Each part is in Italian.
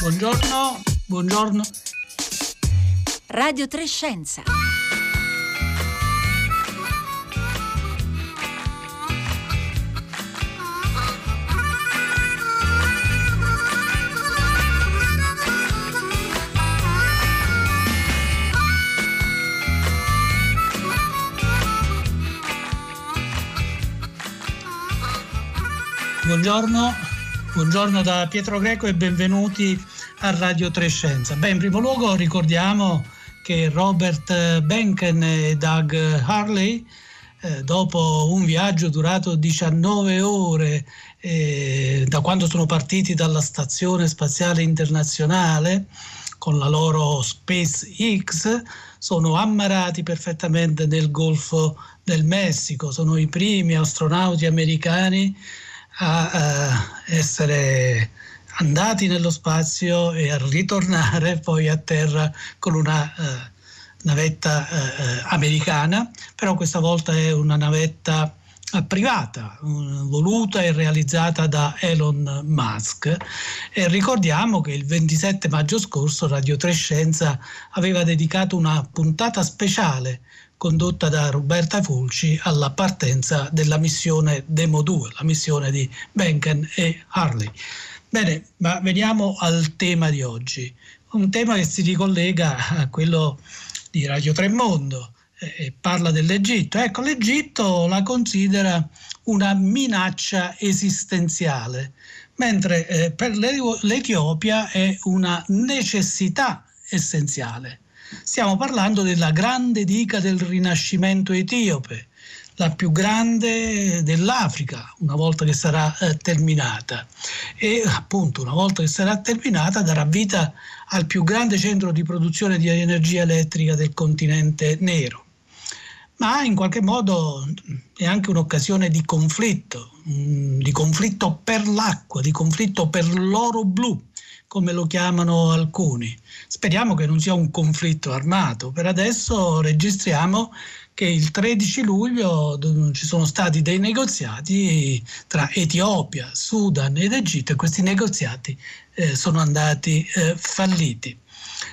Buongiorno, buongiorno. Radio Trescenza. Buongiorno, buongiorno da Pietro Greco e benvenuti a Radio Trescenza. Beh, in primo luogo ricordiamo che Robert Benken e Doug Harley, eh, dopo un viaggio durato 19 ore eh, da quando sono partiti dalla Stazione Spaziale Internazionale con la loro SpaceX, sono ammarati perfettamente nel Golfo del Messico, sono i primi astronauti americani a uh, essere andati nello spazio e a ritornare poi a terra con una uh, navetta uh, americana, però questa volta è una navetta privata, voluta e realizzata da Elon Musk. E ricordiamo che il 27 maggio scorso Radio Trescenza aveva dedicato una puntata speciale condotta da Roberta Fulci alla partenza della missione Demo 2, la missione di Benken e Harley. Bene, ma veniamo al tema di oggi, un tema che si ricollega a quello di Radio Tremondo eh, parla dell'Egitto. Ecco, l'Egitto la considera una minaccia esistenziale, mentre eh, per l'Etiopia è una necessità essenziale. Stiamo parlando della grande dica del Rinascimento etiope, la più grande dell'Africa, una volta che sarà eh, terminata. E appunto, una volta che sarà terminata, darà vita al più grande centro di produzione di energia elettrica del continente nero. Ma in qualche modo è anche un'occasione di conflitto, mm, di conflitto per l'acqua, di conflitto per l'oro blu come lo chiamano alcuni. Speriamo che non sia un conflitto armato. Per adesso registriamo che il 13 luglio ci sono stati dei negoziati tra Etiopia, Sudan ed Egitto e questi negoziati eh, sono andati eh, falliti.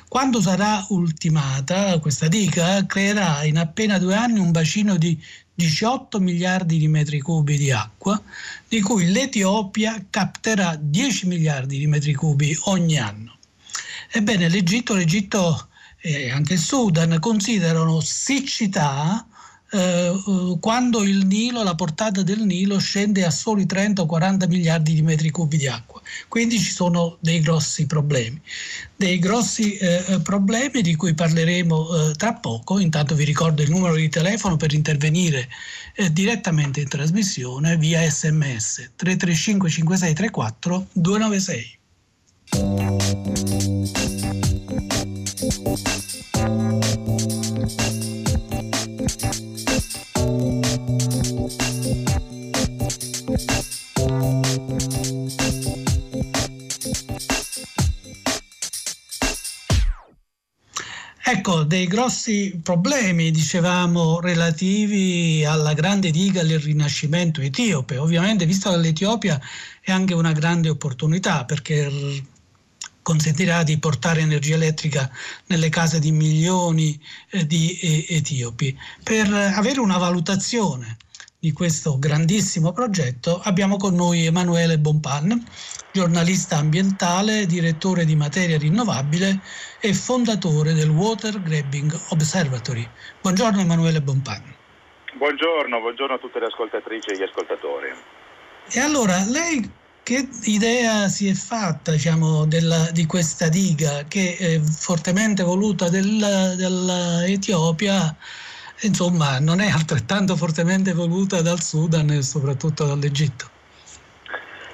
Quando sarà ultimata questa diga creerà in appena due anni un bacino di 18 miliardi di metri cubi di acqua, di cui l'Etiopia capterà 10 miliardi di metri cubi ogni anno. Ebbene, l'Egitto, l'Egitto e anche il Sudan considerano siccità eh, quando il Nilo, la portata del Nilo scende a soli 30 o 40 miliardi di metri cubi di acqua. Quindi ci sono dei grossi problemi. Dei grossi eh, problemi di cui parleremo eh, tra poco. Intanto vi ricordo il numero di telefono per intervenire eh, direttamente in trasmissione via sms 335 5634 296. Ecco, dei grossi problemi, dicevamo, relativi alla grande diga del rinascimento etiope. Ovviamente, visto dall'Etiopia, è anche una grande opportunità perché consentirà di portare energia elettrica nelle case di milioni eh, di eh, etiopi. Per avere una valutazione di questo grandissimo progetto abbiamo con noi Emanuele Bonpan, giornalista ambientale, direttore di materia rinnovabile e fondatore del Water Grabbing Observatory. Buongiorno Emanuele Bonpan. Buongiorno, buongiorno a tutte le ascoltatrici e gli ascoltatori. E allora, lei che idea si è fatta diciamo, della, di questa diga che è fortemente voluta dell'Etiopia? Insomma non è altrettanto fortemente voluta dal Sudan e soprattutto dall'Egitto.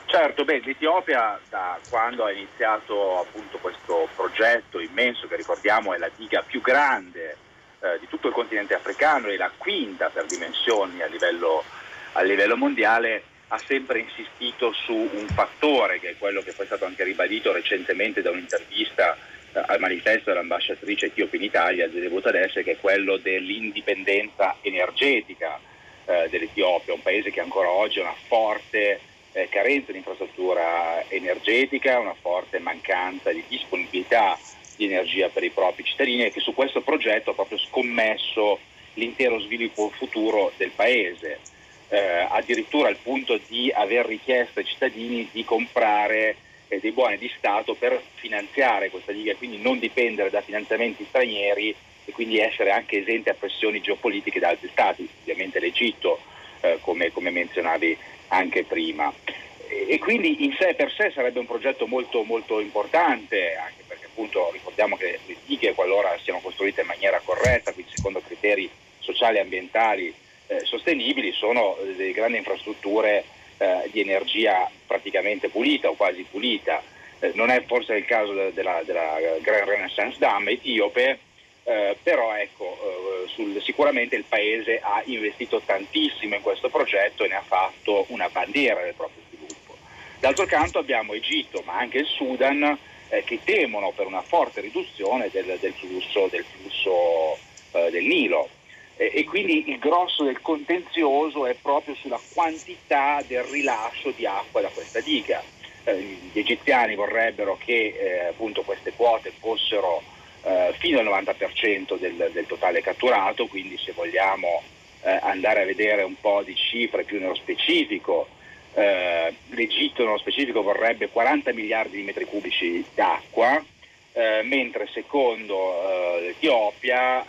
Certo, beh, l'Etiopia da quando ha iniziato appunto questo progetto immenso che ricordiamo è la diga più grande eh, di tutto il continente africano e la quinta per dimensioni a livello, a livello mondiale, ha sempre insistito su un fattore che è quello che poi è stato anche ribadito recentemente da un'intervista al manifesto dell'ambasciatrice etiope in Italia, Giuseppe Tadesse, che è quello dell'indipendenza energetica eh, dell'Etiopia, un paese che ancora oggi ha una forte eh, carenza di infrastruttura energetica, una forte mancanza di disponibilità di energia per i propri cittadini e che su questo progetto ha proprio scommesso l'intero sviluppo futuro del paese, eh, addirittura al punto di aver richiesto ai cittadini di comprare eh, dei buoni di Stato per finanziare questa diga, quindi non dipendere da finanziamenti stranieri e quindi essere anche esenti a pressioni geopolitiche da altri Stati, ovviamente l'Egitto, eh, come, come, menzionavi anche prima. E, e, quindi in sé per sé sarebbe un progetto molto, molto importante, anche perché appunto ricordiamo che le dighe, qualora siano costruite in maniera corretta, quindi secondo criteri sociali e ambientali eh, sostenibili, sono delle grandi infrastrutture eh, di energia praticamente pulita o quasi pulita. Eh, non è forse il caso de- della, della Grand Renaissance Dam etiope, eh, però ecco, eh, sul, sicuramente il Paese ha investito tantissimo in questo progetto e ne ha fatto una bandiera del proprio sviluppo. D'altro canto abbiamo Egitto, ma anche il Sudan, eh, che temono per una forte riduzione del, del flusso, del, flusso eh, del Nilo. E, e quindi il grosso del contenzioso è proprio sulla quantità del rilascio di acqua da questa diga. Eh, gli egiziani vorrebbero che eh, queste quote fossero eh, fino al 90% del, del, totale catturato, quindi se vogliamo eh, andare a vedere un po' di cifre più nello specifico, eh, l'Egitto nello specifico vorrebbe 40 miliardi di metri cubici d'acqua, eh, mentre secondo eh, l'Etiopia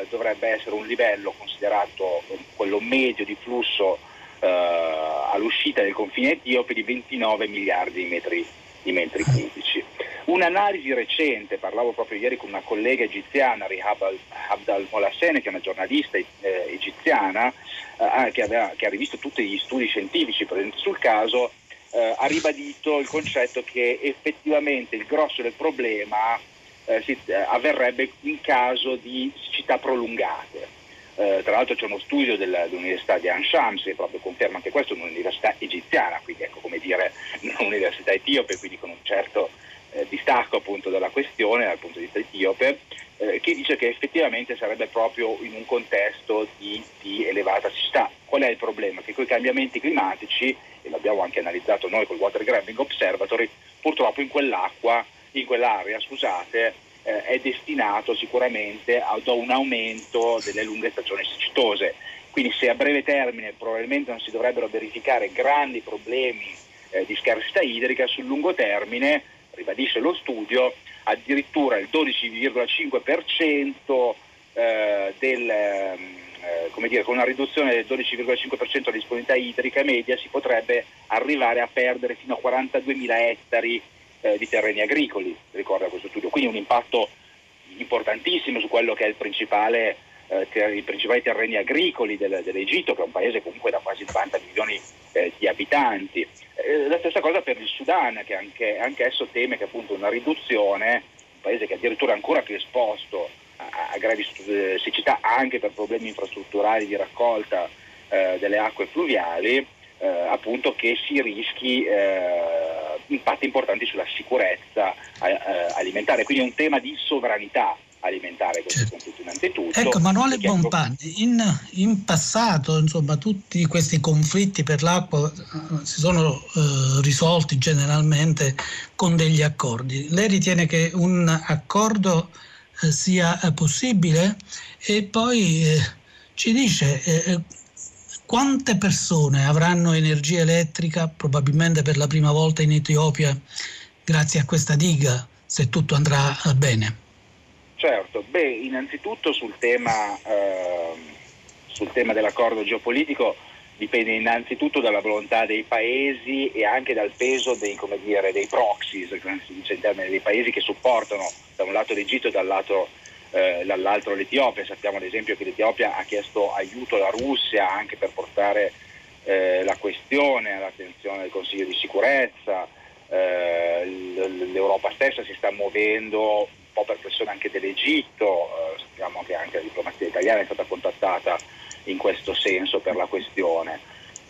eh, dovrebbe essere un livello considerato quello medio di flusso all'uscita del confine etiope di 29 miliardi di metri, di metri cubici. Un'analisi recente, parlavo proprio ieri con una collega egiziana, Rihab Abdal Molassene, che è una giornalista eh, egiziana, eh, che, aveva, che, ha rivisto tutti gli studi scientifici presenti sul caso, eh, ha ribadito il concetto che effettivamente il grosso del problema eh, si, eh, avverrebbe in caso di siccità prolungate. Eh, tra l'altro c'è uno studio della, dell'Università di Anshams che proprio conferma anche questo, un'università egiziana, quindi ecco come dire un'università etiope, quindi con un certo eh, distacco appunto dalla questione dal punto di vista etiope, eh, che dice che effettivamente sarebbe proprio in un contesto di, di elevata siccità. Qual è il problema? Che con i cambiamenti climatici, l'abbiamo anche analizzato noi col Water Grabbing Observatory, purtroppo in quell'acqua, in quell'area, scusate, eh, è destinato sicuramente ad un aumento delle lunghe stagioni siccitose. Quindi se a breve termine probabilmente non si dovrebbero verificare grandi problemi eh, di scarsità idrica, sul lungo termine ribadisce lo studio, addirittura il 12,5% eh, del, eh, come dire, con una riduzione del 12,5% della disponibilità idrica media si potrebbe arrivare a perdere fino a 42.000 ettari eh, di terreni agricoli, ricorda questo studio, quindi un impatto importantissimo su quello che è il principale eh, i principali terreni agricoli del, dell'Egitto, che è un paese comunque da quasi 90 milioni eh, di abitanti. Eh, la stessa cosa per il Sudan, che anche, anche esso teme che appunto una riduzione, un paese che addirittura è ancora più esposto a, gravi eh, siccità anche per problemi infrastrutturali di raccolta eh, delle acque fluviali, eh, appunto che si rischi impatti importanti sulla sicurezza alimentare. Quindi è un tema di sovranità alimentare questo certo. conflitto innanzitutto. Ecco, Manuele Bompani, in, in, passato insomma, tutti questi conflitti per l'acqua uh, si sono uh, risolti generalmente con degli accordi. Lei ritiene che un accordo sia possibile? E poi ci dice quante persone avranno energia elettrica, probabilmente per la prima volta in Etiopia, grazie a questa diga, se tutto andrà bene? Certo, beh, innanzitutto sul tema, eh, sul tema dell'accordo geopolitico dipende innanzitutto dalla volontà dei paesi e anche dal peso dei, dire, dei proxies, come si dice in termini dei paesi che supportano da un lato l'Egitto e dall'altro, eh, dall'altro l'Etiopia. Sappiamo ad esempio che l'Etiopia ha chiesto aiuto alla Russia anche per portare eh, la questione all'attenzione del Consiglio di sicurezza. Eh, L'Europa stessa si sta muovendo un po' per pressione anche dell'Egitto, eh, sappiamo che anche la diplomazia italiana è stata contattata in questo senso per la questione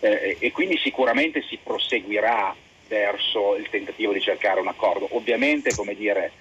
eh, e quindi sicuramente si proseguirà verso il tentativo di cercare un accordo. Ovviamente, come dire,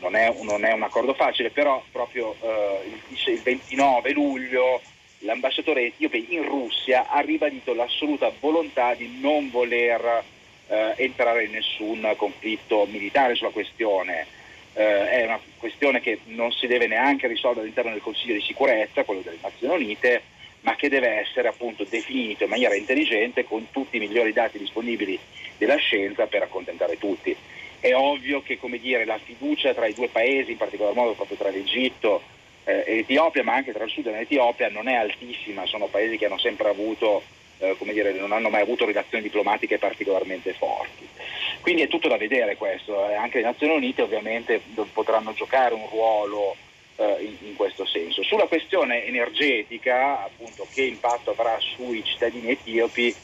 non è, non è un accordo facile, però proprio eh, il, il, 29 luglio l'ambasciatore etiope in Russia ha ribadito l'assoluta volontà di non voler eh, entrare in nessun conflitto militare sulla questione. Eh, è una questione che non si deve neanche risolvere all'interno del Consiglio di sicurezza, quello delle Nazioni Unite, ma che deve essere appunto definito in maniera intelligente con tutti i migliori dati disponibili della scienza per accontentare tutti. È ovvio che dire, la fiducia tra i due paesi, in particolar modo proprio tra l'Egitto eh, e l'Etiopia, ma anche tra il Sud e l'Etiopia, non è altissima, sono paesi che hanno sempre avuto eh, dire, non hanno mai avuto relazioni diplomatiche particolarmente forti. Quindi è tutto da vedere questo, eh. anche le Nazioni Unite ovviamente potranno giocare un ruolo in, in, questo senso. Sulla questione energetica, appunto, che impatto avrà sui cittadini etiopi,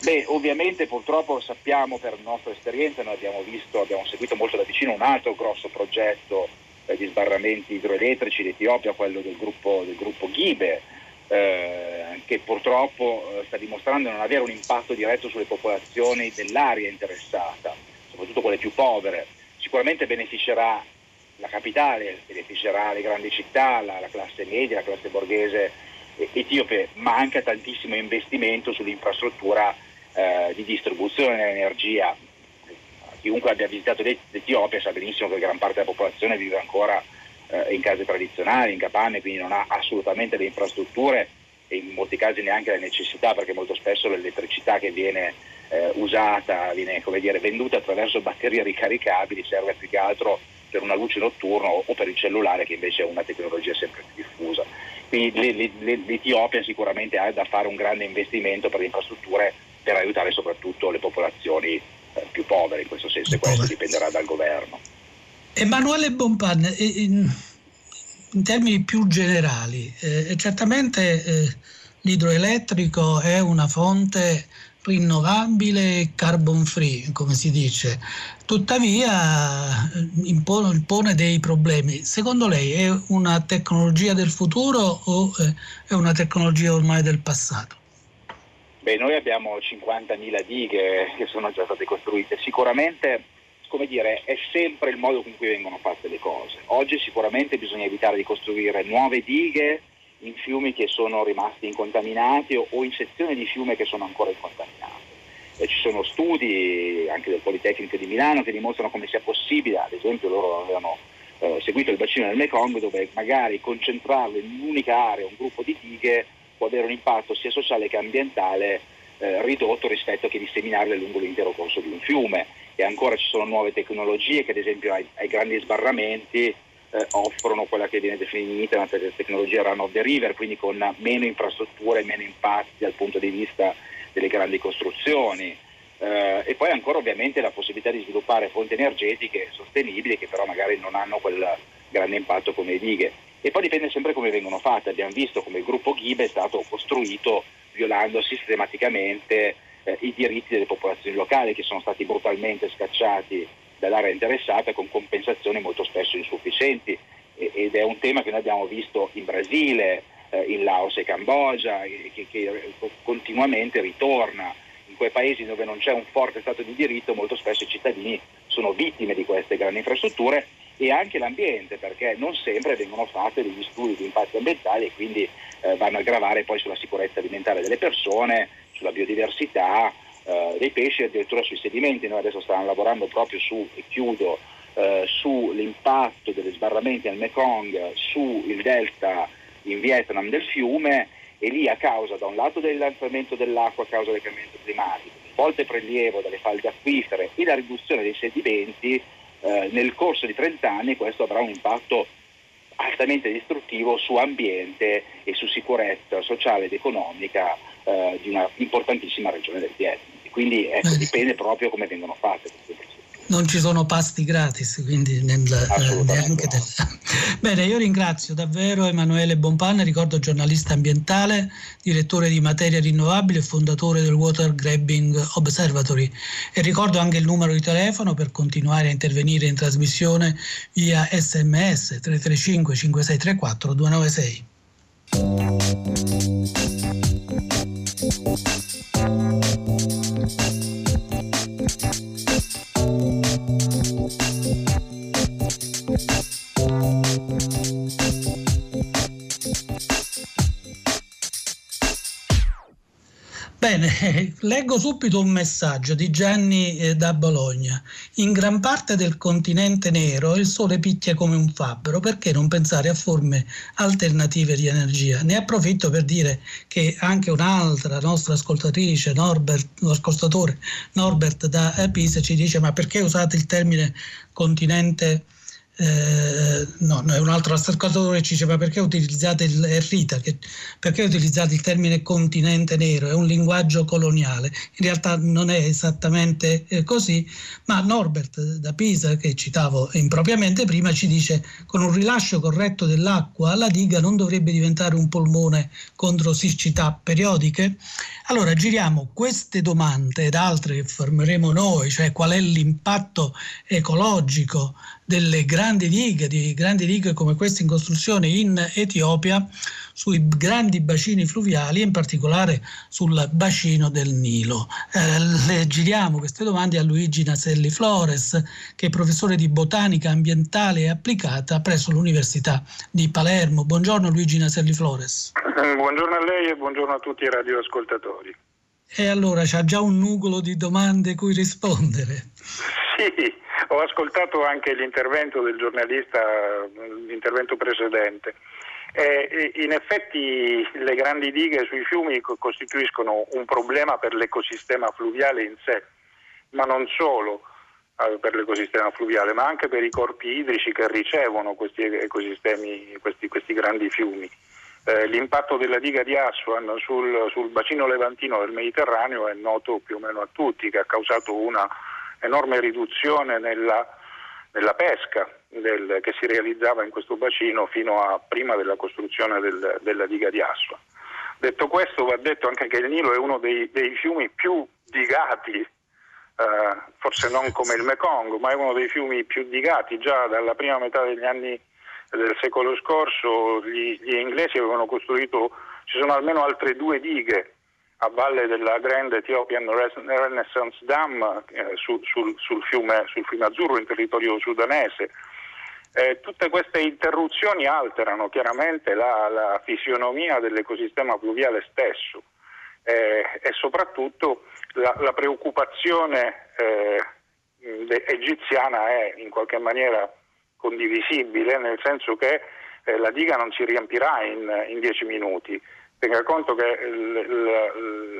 Beh, ovviamente purtroppo sappiamo per nostra esperienza, noi abbiamo visto, abbiamo seguito molto da vicino un altro grosso progetto eh, di sbarramenti idroelettrici d'Etiopia, quello del gruppo, del gruppo Ghibe, eh, che purtroppo eh, sta dimostrando non avere un impatto diretto sulle popolazioni dell'area interessata, soprattutto quelle più povere. Sicuramente beneficerà la capitale, beneficerà le grandi città, la, la classe media, la classe borghese etiope, ma anche tantissimo investimento sull'infrastruttura eh, di distribuzione dell'energia. Chiunque abbia visitato l'Etiopia sa benissimo che gran parte della popolazione vive ancora eh, in case tradizionali, in capanne, quindi non ha assolutamente le infrastrutture e in molti casi neanche le necessità perché molto spesso l'elettricità che viene eh, usata, viene dire, venduta attraverso batterie ricaricabili, serve più che altro per una luce notturna o per il cellulare che invece è una tecnologia sempre più diffusa. Quindi l'Etiopia sicuramente ha da fare un grande investimento per le infrastrutture per aiutare soprattutto le popolazioni eh, più povere in questo senso e questo dipenderà dal governo. Emanuele Bompan, in, in termini più generali, eh, certamente eh, l'idroelettrico è una fonte rinnovabile carbon free, come si dice, tuttavia impone, impone dei problemi. Secondo lei è una tecnologia del futuro o eh, è una tecnologia ormai del passato? Beh, noi abbiamo 50.000 dighe che sono già state costruite. Sicuramente come dire, è sempre il modo con cui vengono fatte le cose. Oggi sicuramente bisogna evitare di costruire nuove dighe in fiumi che sono rimasti incontaminati o, in sezioni di fiume che sono ancora incontaminate. E ci sono studi anche del Politecnico di Milano che dimostrano come sia possibile, ad esempio loro avevano eh, seguito il bacino del Mekong dove magari concentrarlo in un'unica area, un gruppo di dighe, può avere un impatto sia sociale che ambientale eh, ridotto rispetto a che disseminarle lungo l'intero corso di un fiume e ancora ci sono nuove tecnologie che ad esempio ai, ai grandi sbarramenti eh, offrono quella che viene definita una tecnologia run of the river, quindi con meno infrastrutture, meno impatti dal punto di vista delle grandi costruzioni. Eh, e poi ancora ovviamente la possibilità di sviluppare fonti energetiche sostenibili che però magari non hanno quel grande impatto come le dighe. E poi dipende sempre come vengono fatte. Abbiamo visto come il gruppo Ghibe è stato costruito violando sistematicamente eh, i diritti delle popolazioni locali che sono stati brutalmente scacciati dall'area interessata con compensazioni molto spesso insufficienti. Ed è un tema che noi abbiamo visto in Brasile, eh, in Laos e Cambogia, che, che continuamente ritorna. In quei paesi dove non c'è un forte stato di diritto, molto spesso i cittadini sono vittime di queste grandi infrastrutture e anche l'ambiente, perché non sempre vengono fatti degli studi di impatto ambientali e quindi eh, vanno a gravare poi sulla sicurezza alimentare delle persone, sulla biodiversità eh, dei pesci e addirittura sui sedimenti. Noi adesso stiamo lavorando proprio su, e chiudo, eh, sull'impatto degli sbarramenti al Mekong sul delta in Vietnam del fiume e lì a causa da un lato dell'innalzamento dell'acqua a causa del cambiamento climatico, forte prelievo delle falde acquifere e la riduzione dei sedimenti, eh, nel corso di 30 anni questo avrà un impatto altamente distruttivo su ambiente e su sicurezza sociale ed economica eh, di una importantissima regione del Vietnam. Quindi ecco, dipende proprio come vengono fatte queste procedure non ci sono pasti gratis, quindi nel, eh, neanche del... Bene, io ringrazio davvero Emanuele Bonpan, ricordo giornalista ambientale, direttore di materia rinnovabile e fondatore del Water Grabbing Observatory. E ricordo anche il numero di telefono per continuare a intervenire in trasmissione via sms 335 5634 296. Bene, leggo subito un messaggio di Gianni eh, da Bologna. In gran parte del continente nero il sole picchia come un fabbro, perché non pensare a forme alternative di energia? Ne approfitto per dire che anche un'altra nostra ascoltatrice, Norbert, ascoltatore Norbert da Pisa, ci dice ma perché usate il termine continente nero? Eh, no, è un altro ascoltatore ci diceva perché utilizzate il Rita, che, perché utilizzate il termine continente nero, è un linguaggio coloniale. In realtà non è esattamente eh, così, ma Norbert da Pisa, che citavo impropriamente prima, ci dice con un rilascio corretto dell'acqua la diga non dovrebbe diventare un polmone contro siccità periodiche. Allora giriamo queste domande ed altre che formeremo noi, cioè qual è l'impatto ecologico delle grandi dighe, di grandi dighe come queste in costruzione in Etiopia, sui grandi bacini fluviali, in particolare sul bacino del Nilo. Eh, le giriamo queste domande a Luigi Naselli Flores, che è professore di botanica ambientale e applicata presso l'Università di Palermo. Buongiorno Luigi Naselli Flores. Buongiorno a lei e buongiorno a tutti i radioascoltatori. E allora c'ha già un nugolo di domande cui rispondere. Sì, ho ascoltato anche l'intervento del giornalista, l'intervento precedente. Eh, in effetti le grandi dighe sui fiumi costituiscono un problema per l'ecosistema fluviale in sé, ma non solo eh, per l'ecosistema fluviale, ma anche per i corpi idrici che ricevono questi ecosistemi, questi, questi grandi fiumi. Eh, l'impatto della diga di Aswan sul, sul bacino levantino del Mediterraneo è noto più o meno a tutti, che ha causato una enorme riduzione nella, nella pesca del, che si realizzava in questo bacino fino a prima della costruzione del, della diga di Assua. Detto questo va detto anche che il Nilo è uno dei, dei fiumi più digati, eh, forse non come il Mekong, ma è uno dei fiumi più digati già dalla prima metà degli anni del secolo scorso gli, gli inglesi avevano costruito, ci sono almeno altre due dighe a valle della Grand Ethiopian Renaissance Dam eh, su, sul, sul, fiume, sul, fiume, Azzurro in territorio sudanese. Eh, tutte queste interruzioni alterano chiaramente la, la fisionomia dell'ecosistema fluviale stesso eh, e soprattutto la, la preoccupazione eh, egiziana è in qualche maniera condivisibile, nel senso che eh, la diga non si riempirà in, in dieci minuti Tenga conto che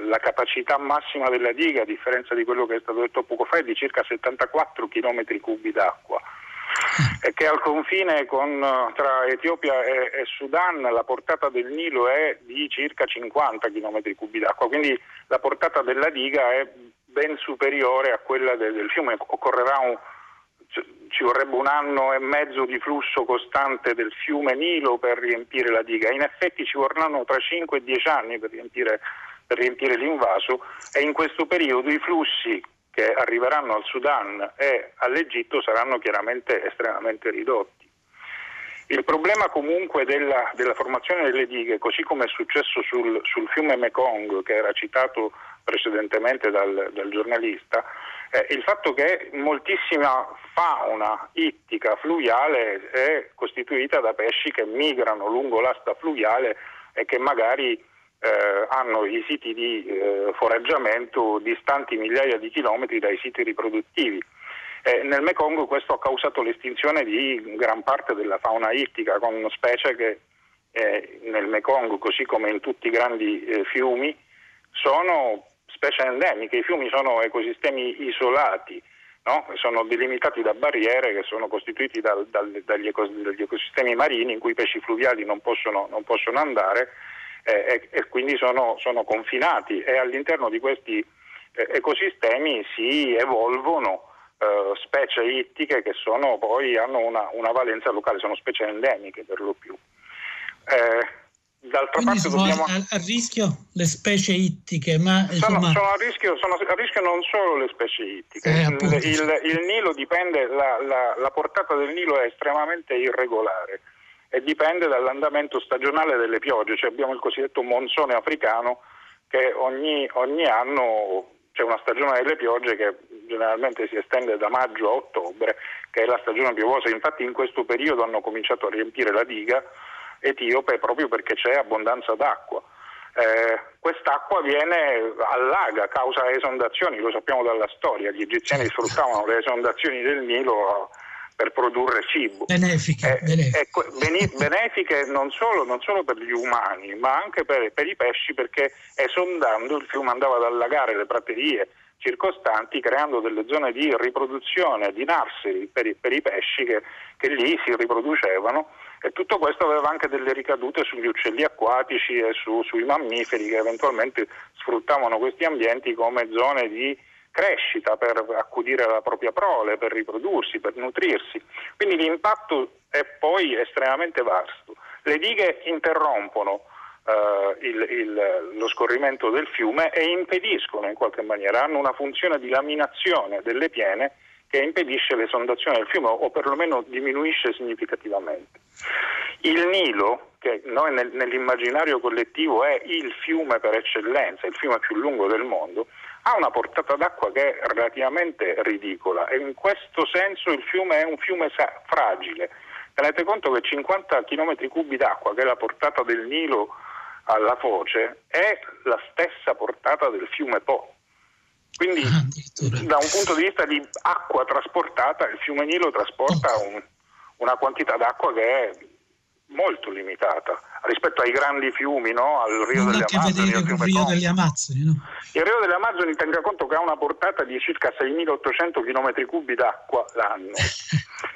la capacità massima della diga, a differenza di quello che è stato detto poco fa, è di circa 74 km cubi d'acqua. E che al confine con, tra Etiopia e, e, Sudan la portata del Nilo è di circa 50 km cubi d'acqua, quindi la portata della diga è ben superiore a quella del, del fiume, occorrerà un, ci vorrebbe un anno e mezzo di flusso costante del fiume Nilo per riempire la diga. In effetti ci vorranno tra 5 e 10 anni per riempire, per riempire l'invaso e in questo periodo i flussi che arriveranno al Sudan e all'Egitto saranno chiaramente estremamente ridotti. Il problema comunque della, della formazione delle dighe, così come è successo sul, sul, fiume Mekong, che era citato precedentemente dal, dal giornalista, è il fatto che moltissima fauna ittica fluviale è costituita da pesci che migrano lungo l'asta fluviale e che magari eh, hanno i siti di eh, foraggiamento distanti migliaia di chilometri dai siti riproduttivi. Eh, nel Mekong questo ha causato l'estinzione di gran parte della fauna ittica, con specie che eh, nel Mekong, così come in tutti i grandi eh, fiumi, sono specie endemiche. I fiumi sono ecosistemi isolati no? sono delimitati da barriere che sono costituiti dal, dal, dagli, ecos, dagli, ecosistemi marini in cui i pesci fluviali non possono, non possono andare eh, e, e, quindi sono, sono, confinati e all'interno di questi eh, ecosistemi si evolvono eh, specie ittiche che sono, poi hanno una, una, valenza locale, sono specie endemiche per lo più. Eh, D'altra Quindi parte dobbiamo... a, a, rischio le specie ittiche, ma insomma... sono, sono, a rischio, sono, a rischio, non solo le specie ittiche. Eh, il, il, il, Nilo dipende, la, la, la, portata del Nilo è estremamente irregolare e dipende dall'andamento stagionale delle piogge. Cioè abbiamo il cosiddetto monsone africano che ogni, ogni anno c'è una stagione delle piogge che generalmente si estende da maggio a ottobre, che è la stagione piovosa. Infatti in questo periodo hanno cominciato a riempire la diga etiope proprio perché c'è abbondanza d'acqua. eh, quest'acqua viene allaga, causa esondazioni, lo sappiamo dalla storia, gli egiziani certo. sfruttavano le esondazioni del Nilo per produrre cibo. Benefiche, eh, benefiche. Eh, benefiche non, solo, non, solo, per gli umani, ma anche per, per, i pesci, perché esondando il fiume andava ad allagare le praterie circostanti, creando delle zone di riproduzione, di narseri per, per i pesci che, che lì si riproducevano e tutto questo aveva anche delle ricadute sugli uccelli acquatici e su, sui mammiferi che eventualmente sfruttavano questi ambienti come zone di crescita per accudire la propria prole, per riprodursi, per nutrirsi. Quindi l'impatto è poi estremamente vasto. Le dighe interrompono eh, il, il, lo scorrimento del fiume e impediscono in qualche maniera, hanno una funzione di laminazione delle piene che impedisce l'esondazione del fiume o perlomeno diminuisce significativamente. Il Nilo, che noi nel, nell'immaginario collettivo è il fiume per eccellenza, il fiume più lungo del mondo, ha una portata d'acqua che è relativamente ridicola e in questo senso il fiume è un fiume fragile. Tenete conto che 50 km cubi d'acqua, che è la portata del Nilo alla foce, è la stessa portata del fiume Po. Quindi ah, da un punto di vista di acqua trasportata, il fiume Nilo trasporta oh. un, una quantità d'acqua che è molto limitata rispetto ai grandi fiumi, no? al Rio non delle Amazzoni. Il Rio delle Amazzoni no? Il Rio delle Amazzoni tenga conto che ha una portata di circa 6.800 km cubi d'acqua l'anno.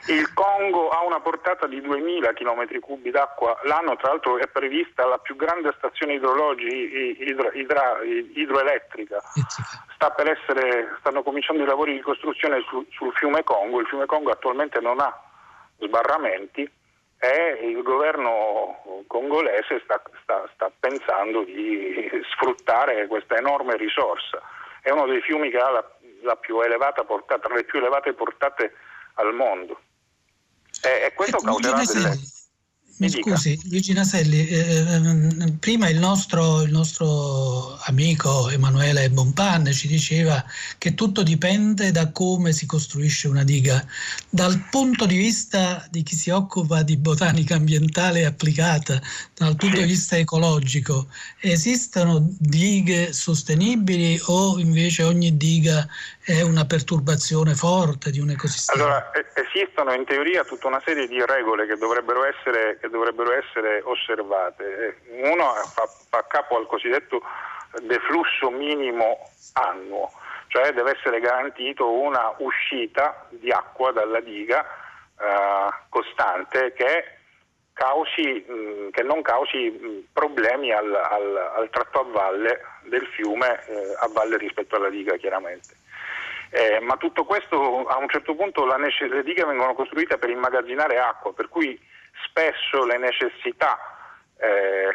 Il Congo ha una portata di 2.000 km cubi d'acqua l'anno, tra l'altro è prevista la più grande stazione idrologica idro, idro, idroelettrica. Sta per essere, stanno cominciando i lavori di costruzione sul, sul fiume Congo. Il fiume Congo attualmente non ha sbarramenti e il governo congolese sta, sta, sta, pensando di sfruttare questa enorme risorsa. È uno dei fiumi che ha la, la più elevata portata, tra le più elevate portate al mondo. E, e questo causerà delle... Mi scusi, Luigi Naselli, eh, eh, prima il nostro, il nostro, amico Emanuele Bonpan ci diceva che tutto dipende da come si costruisce una diga. Dal punto di vista di chi si occupa di botanica ambientale applicata, dal punto di vista ecologico, esistono dighe sostenibili o invece ogni diga è una perturbazione forte di un ecosistema? Allora, esistono in teoria tutta una serie di regole che dovrebbero essere, che dovrebbero essere osservate. Uno fa, fa capo al cosiddetto deflusso minimo annuo, cioè deve essere garantito una uscita di acqua dalla diga eh, costante che, causi, mh, che, non causi mh, problemi al, al, al, tratto a valle del fiume, eh, a valle rispetto alla diga chiaramente. Eh, ma tutto questo a un certo punto nece- le dighe vengono costruite per immagazzinare acqua, per cui spesso le necessità eh,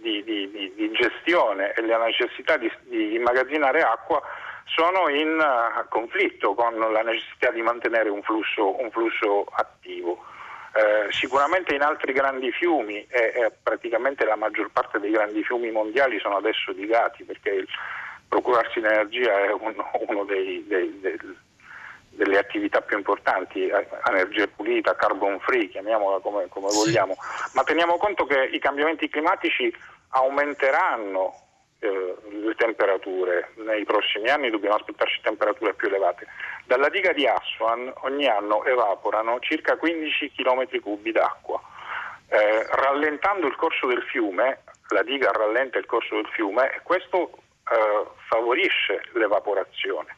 di, di, di, di, gestione e la necessità di, immagazzinare acqua sono in uh, conflitto con la necessità di mantenere un flusso, un flusso attivo. Eh, sicuramente in altri grandi fiumi e, e, praticamente la maggior parte dei grandi fiumi mondiali sono adesso digati perché il, procurarsi l'energia è uno, uno dei, dei, dei, delle attività più importanti, eh, energia pulita, carbon free, chiamiamola come, come vogliamo, ma teniamo conto che i cambiamenti climatici aumenteranno eh, le temperature, nei prossimi anni dobbiamo aspettarci temperature più elevate. Dalla diga di Aswan ogni anno evaporano circa 15 km cubi d'acqua. Eh, rallentando il corso del fiume, la diga rallenta il corso del fiume e questo eh, favorisce l'evaporazione.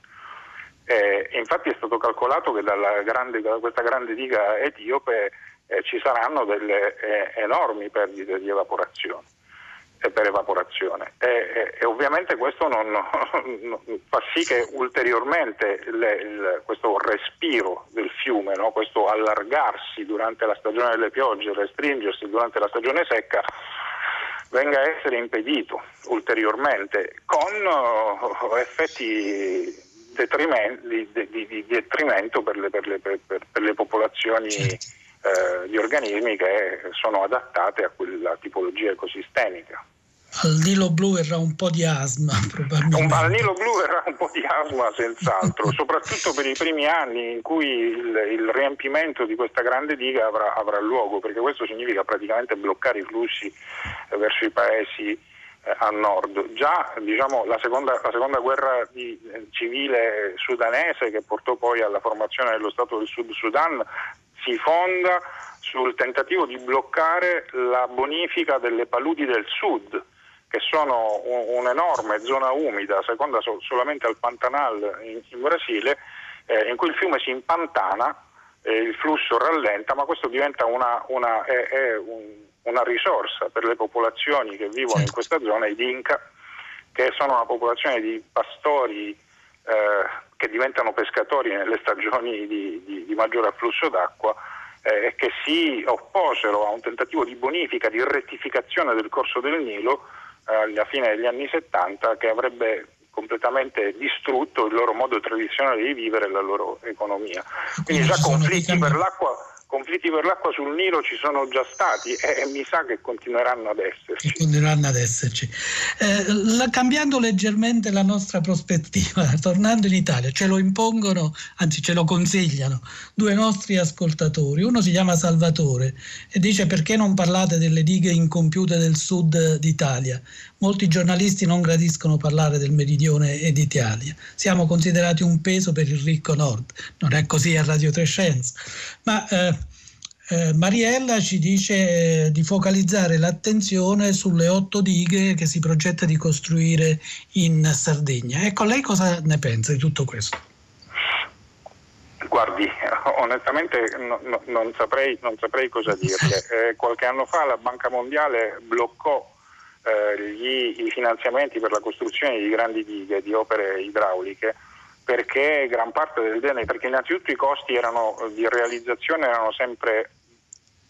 Eh, infatti è stato calcolato che grande, da questa grande diga etiope eh, ci saranno delle eh, enormi perdite di evaporazione eh, per evaporazione e, ovviamente questo non, non, fa sì che ulteriormente le, il, questo respiro del fiume, no? questo allargarsi durante la stagione delle piogge, restringersi durante la stagione secca venga a essere impedito ulteriormente con uh, effetti di, di, di, detrimento per le, per le, per, per le popolazioni certo. eh, di organismi che sono adattate a quella tipologia ecosistemica. Al Nilo Blu verrà un po' di asma, probabilmente. Al Nilo Blu verrà un po' di asma, senz'altro, soprattutto per i primi anni in cui il, il riempimento di questa grande diga avrà, avrà, luogo, perché questo significa praticamente bloccare i flussi verso i paesi eh, a nord. Già diciamo, la, seconda, la, seconda, guerra di, eh, civile sudanese che portò poi alla formazione dello Stato del Sud Sudan si fonda sul tentativo di bloccare la bonifica delle paludi del sud, che sono un, un'enorme zona umida, seconda so, solamente al Pantanal in, in Brasile, eh, in cui il fiume si impantana, eh, il flusso rallenta, ma questo diventa una, una, un, una risorsa per le popolazioni che vivono in questa zona, i Dinka, che sono una popolazione di pastori eh, che diventano pescatori nelle stagioni di, di, di maggiore afflusso d'acqua eh, e che si opposero a un tentativo di bonifica, di rettificazione del corso del Nilo eh, alla fine degli anni 70 che avrebbe completamente distrutto il loro modo tradizionale di vivere e la loro economia. Quindi già conflitti per l'acqua conflitti per l'acqua sul Nilo ci sono già stati e, mi sa che continueranno ad esserci. Continueranno ad esserci. Eh, la, cambiando leggermente la nostra prospettiva, tornando in Italia, ce lo impongono, anzi ce lo consigliano, due nostri ascoltatori. Uno si chiama Salvatore e dice perché non parlate delle dighe incompiute del sud d'Italia? Molti giornalisti non gradiscono parlare del meridione e d'Italia. Siamo considerati un peso per il ricco nord. Non è così a Radio Trescenza. Ma eh, eh, Mariella ci dice eh, di focalizzare l'attenzione sulle otto dighe che si progetta di costruire in Sardegna. Ecco, lei cosa ne pensa di tutto questo? Guardi, onestamente no, no, non, saprei, non, saprei, cosa dirle. Eh, qualche anno fa la Banca Mondiale bloccò gli, i finanziamenti per la costruzione di grandi dighe, di opere idrauliche, perché gran parte del bene, perché innanzitutto i costi erano, di realizzazione erano sempre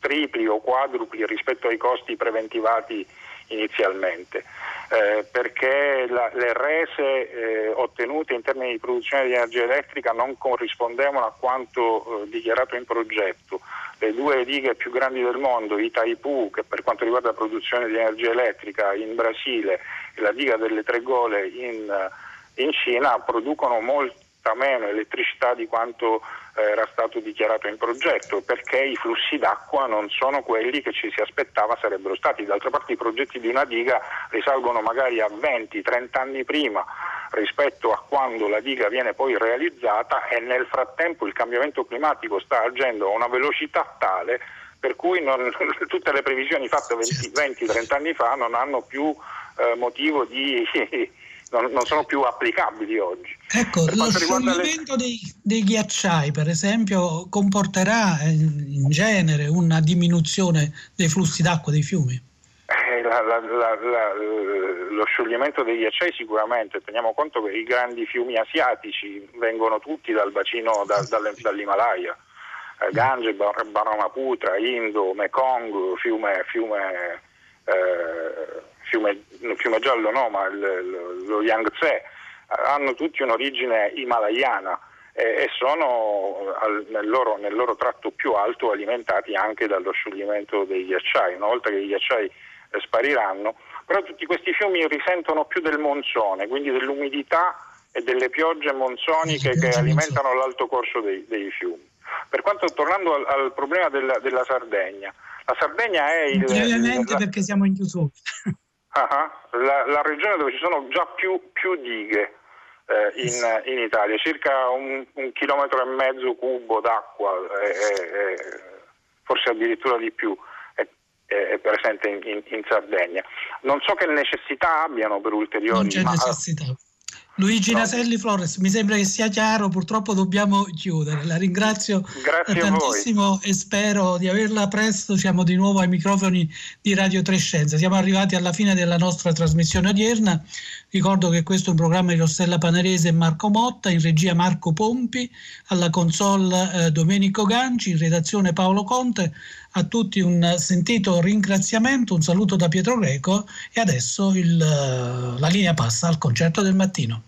tripli o quadrupli rispetto ai costi preventivati inizialmente, eh, perché la, le rese eh, ottenute in termini di produzione di energia elettrica non corrispondevano a quanto eh, dichiarato in progetto. Le due dighe più grandi del mondo, Itaipu che per quanto riguarda la produzione di energia elettrica in Brasile e la diga delle Tre Gole in, in Cina, producono molta meno elettricità di quanto eh, era stato dichiarato in progetto perché i flussi d'acqua non sono quelli che ci si aspettava sarebbero stati. D'altra parte i progetti di una diga risalgono magari a 20-30 anni prima rispetto a quando la diga viene poi realizzata e nel frattempo il cambiamento climatico sta agendo a una velocità tale per cui non, tutte le previsioni fatte 20-30 certo. anni fa non hanno più eh, motivo di... Non, non, sono più applicabili oggi. Ecco, lo scioglimento le... dei, dei, ghiacciai, per esempio, comporterà eh, in genere una diminuzione dei flussi d'acqua dei fiumi? Eh, la, la, la, lo scioglimento dei ghiacciai sicuramente, teniamo conto che i grandi fiumi asiatici vengono tutti dal bacino da, dalle, dall'Himalaya, eh, Gange, Brahmaputra, Indo, Mekong, fiume, fiume, eh, fiume, fiume, giallo no, ma il, lo Yangtze, hanno tutti un'origine himalayana e sono nel loro, nel loro, tratto più alto alimentati anche dallo scioglimento dei ghiacciai. Una volta che i ghiacciai spariranno, però tutti questi fiumi risentono più del monsone, quindi dell'umidità e delle piogge monsoniche che alimentano l'alto corso dei, dei fiumi. Per quanto tornando al, al problema della, della, Sardegna, la Sardegna è il... Brevemente perché siamo in chiusura. Uh-huh, la, la, regione dove ci sono già più, più dighe eh, in, in, Italia, circa un, un, chilometro e mezzo cubo d'acqua, eh, eh, forse addirittura di più è presente in, in, in, Sardegna. Non so che necessità abbiano per ulteriori... Non c'è ma... necessità. Luigi no. Naselli Flores, mi sembra che sia chiaro, purtroppo dobbiamo chiudere. La ringrazio Grazie tantissimo e spero di averla presto. Siamo di nuovo ai microfoni di Radio Trescenza. Siamo arrivati alla fine della nostra trasmissione odierna. Ricordo che questo è un programma di Rossella Panerese e Marco Motta, in regia Marco Pompi, alla console eh, Domenico Ganci, in redazione Paolo Conte. A tutti un sentito ringraziamento, un saluto da Pietro Greco e adesso il, eh, la linea passa al concerto del mattino.